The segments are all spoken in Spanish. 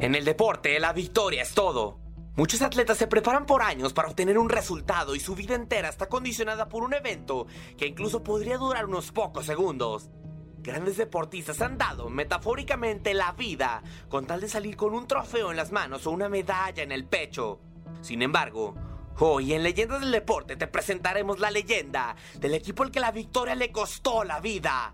En el deporte, la victoria es todo. Muchos atletas se preparan por años para obtener un resultado y su vida entera está condicionada por un evento que incluso podría durar unos pocos segundos. Grandes deportistas han dado metafóricamente la vida con tal de salir con un trofeo en las manos o una medalla en el pecho. Sin embargo, hoy en Leyendas del Deporte te presentaremos la leyenda del equipo al que la victoria le costó la vida.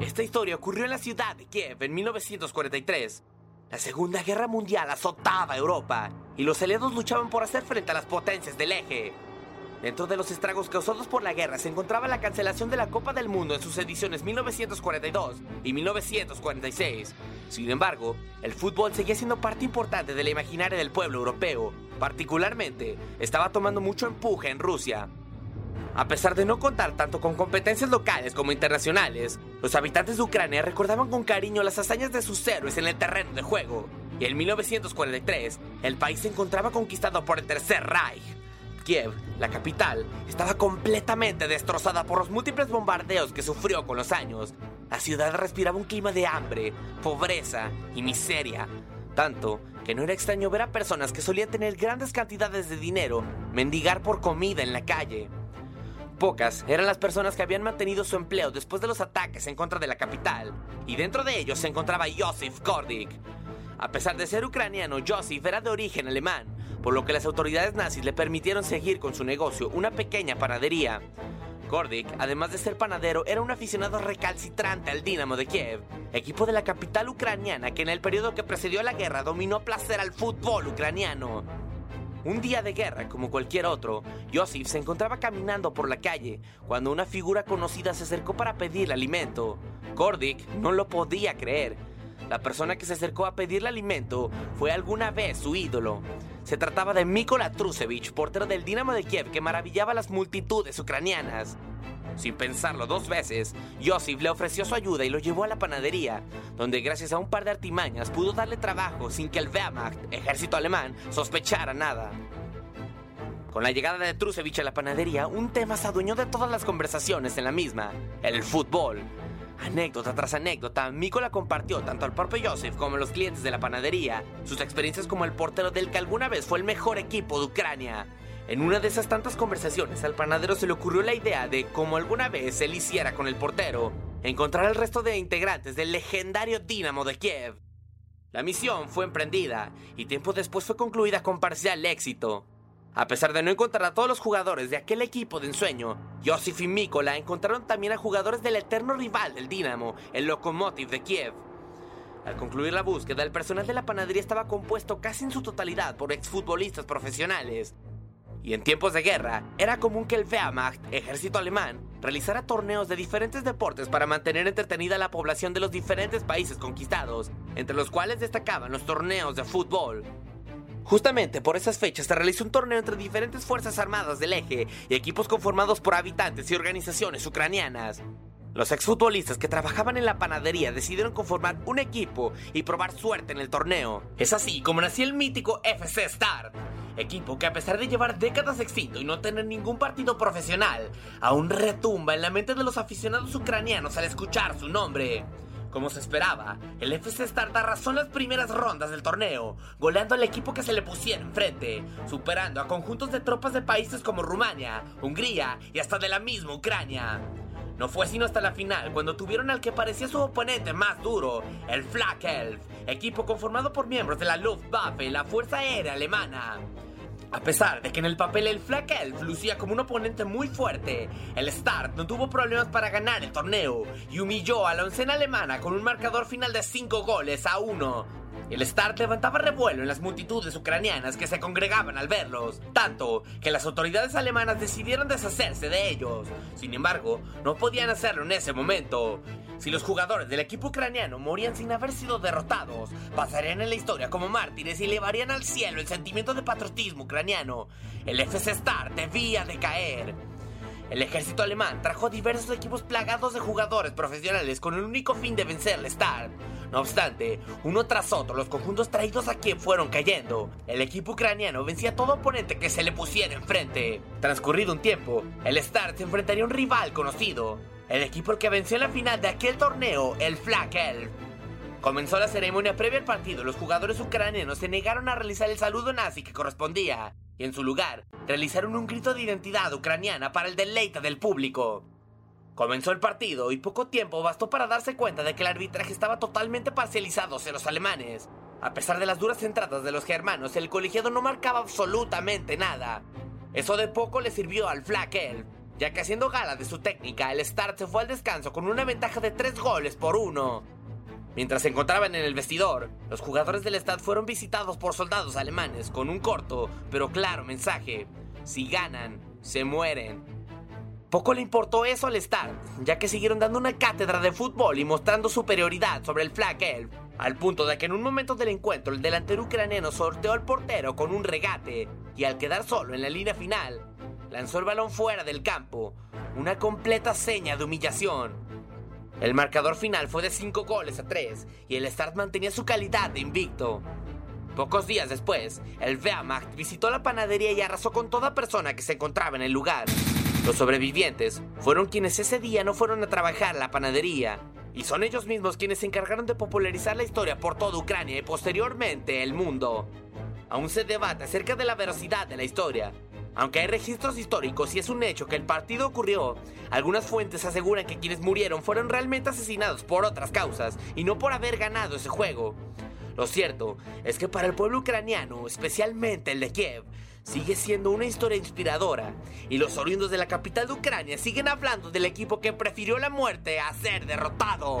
Esta historia ocurrió en la ciudad de Kiev en 1943. La Segunda Guerra Mundial azotaba Europa y los aliados luchaban por hacer frente a las potencias del eje. Dentro de los estragos causados por la guerra se encontraba la cancelación de la Copa del Mundo en sus ediciones 1942 y 1946. Sin embargo, el fútbol seguía siendo parte importante de la imaginaria del pueblo europeo. Particularmente, estaba tomando mucho empuje en Rusia. A pesar de no contar tanto con competencias locales como internacionales, los habitantes de Ucrania recordaban con cariño las hazañas de sus héroes en el terreno de juego. Y en 1943, el país se encontraba conquistado por el Tercer Reich. Kiev, la capital, estaba completamente destrozada por los múltiples bombardeos que sufrió con los años. La ciudad respiraba un clima de hambre, pobreza y miseria. Tanto que no era extraño ver a personas que solían tener grandes cantidades de dinero mendigar por comida en la calle. Pocas eran las personas que habían mantenido su empleo después de los ataques en contra de la capital, y dentro de ellos se encontraba Josef Kordik. A pesar de ser ucraniano, Josef era de origen alemán, por lo que las autoridades nazis le permitieron seguir con su negocio, una pequeña panadería. Kordik, además de ser panadero, era un aficionado recalcitrante al Dinamo de Kiev, equipo de la capital ucraniana que en el periodo que precedió a la guerra dominó a placer al fútbol ucraniano. Un día de guerra como cualquier otro, Joseph se encontraba caminando por la calle cuando una figura conocida se acercó para pedirle alimento. Kordik no lo podía creer. La persona que se acercó a pedirle alimento fue alguna vez su ídolo. Se trataba de Mikola Trusevich, portero del Dinamo de Kiev que maravillaba a las multitudes ucranianas. Sin pensarlo dos veces, Joseph le ofreció su ayuda y lo llevó a la panadería, donde gracias a un par de artimañas pudo darle trabajo sin que el Wehrmacht, ejército alemán, sospechara nada. Con la llegada de Trusevich a la panadería, un tema se adueñó de todas las conversaciones en la misma, el fútbol. Anécdota tras anécdota, Mikola compartió tanto al propio Joseph como a los clientes de la panadería sus experiencias como el portero del que alguna vez fue el mejor equipo de Ucrania. En una de esas tantas conversaciones al panadero se le ocurrió la idea de, como alguna vez él hiciera con el portero, encontrar al resto de integrantes del legendario Dinamo de Kiev. La misión fue emprendida y tiempo después fue concluida con parcial éxito. A pesar de no encontrar a todos los jugadores de aquel equipo de ensueño, Josif y Mikola encontraron también a jugadores del eterno rival del Dinamo, el Lokomotiv de Kiev. Al concluir la búsqueda, el personal de la panadería estaba compuesto casi en su totalidad por exfutbolistas profesionales. Y en tiempos de guerra, era común que el Wehrmacht, ejército alemán, realizara torneos de diferentes deportes para mantener entretenida a la población de los diferentes países conquistados, entre los cuales destacaban los torneos de fútbol. Justamente por esas fechas se realizó un torneo entre diferentes fuerzas armadas del eje y equipos conformados por habitantes y organizaciones ucranianas. Los exfutbolistas que trabajaban en la panadería decidieron conformar un equipo y probar suerte en el torneo. Es así como nació el mítico FC Star, equipo que a pesar de llevar décadas extinto y no tener ningún partido profesional, aún retumba en la mente de los aficionados ucranianos al escuchar su nombre. Como se esperaba, el FC Start arrasó en las primeras rondas del torneo, goleando al equipo que se le pusiera enfrente, superando a conjuntos de tropas de países como Rumania, Hungría y hasta de la misma Ucrania. No fue sino hasta la final cuando tuvieron al que parecía su oponente más duro, el Flak Elf, equipo conformado por miembros de la Luftwaffe, la Fuerza Aérea Alemana. A pesar de que en el papel el Flak Elf lucía como un oponente muy fuerte, el Start no tuvo problemas para ganar el torneo y humilló a la oncena alemana con un marcador final de 5 goles a 1. El Start levantaba revuelo en las multitudes ucranianas que se congregaban al verlos, tanto que las autoridades alemanas decidieron deshacerse de ellos. Sin embargo, no podían hacerlo en ese momento. Si los jugadores del equipo ucraniano morían sin haber sido derrotados, pasarían en la historia como mártires y elevarían al cielo el sentimiento de patriotismo ucraniano. El FC Start debía de caer. El ejército alemán trajo diversos equipos plagados de jugadores profesionales con el único fin de vencer al Start. No obstante, uno tras otro los conjuntos traídos a Kiev fueron cayendo. El equipo ucraniano vencía a todo oponente que se le pusiera enfrente. Transcurrido un tiempo, el Start se enfrentaría a un rival conocido. El equipo que venció en la final de aquel torneo, el Flak Elf. Comenzó la ceremonia previa al partido. Los jugadores ucranianos se negaron a realizar el saludo nazi que correspondía y en su lugar realizaron un grito de identidad ucraniana para el deleite del público. Comenzó el partido y poco tiempo bastó para darse cuenta de que el arbitraje estaba totalmente parcializado hacia los alemanes. A pesar de las duras entradas de los germanos, el colegiado no marcaba absolutamente nada. Eso de poco le sirvió al Flak Elf, ya que haciendo gala de su técnica, el Start se fue al descanso con una ventaja de 3 goles por uno. Mientras se encontraban en el vestidor, los jugadores del Stad fueron visitados por soldados alemanes con un corto pero claro mensaje. Si ganan, se mueren. Poco le importó eso al Stad, ya que siguieron dando una cátedra de fútbol y mostrando superioridad sobre el Flak Elf, al punto de que en un momento del encuentro el delantero ucraniano sorteó al portero con un regate y al quedar solo en la línea final, lanzó el balón fuera del campo, una completa seña de humillación. El marcador final fue de 5 goles a 3 y el Start mantenía su calidad de invicto. Pocos días después, el Wehrmacht visitó la panadería y arrasó con toda persona que se encontraba en el lugar. Los sobrevivientes fueron quienes ese día no fueron a trabajar la panadería, y son ellos mismos quienes se encargaron de popularizar la historia por toda Ucrania y posteriormente el mundo. Aún se debate acerca de la veracidad de la historia, aunque hay registros históricos y es un hecho que el partido ocurrió, algunas fuentes aseguran que quienes murieron fueron realmente asesinados por otras causas y no por haber ganado ese juego. Lo cierto es que para el pueblo ucraniano, especialmente el de Kiev, sigue siendo una historia inspiradora y los oriundos de la capital de Ucrania siguen hablando del equipo que prefirió la muerte a ser derrotado.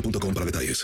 para detalles.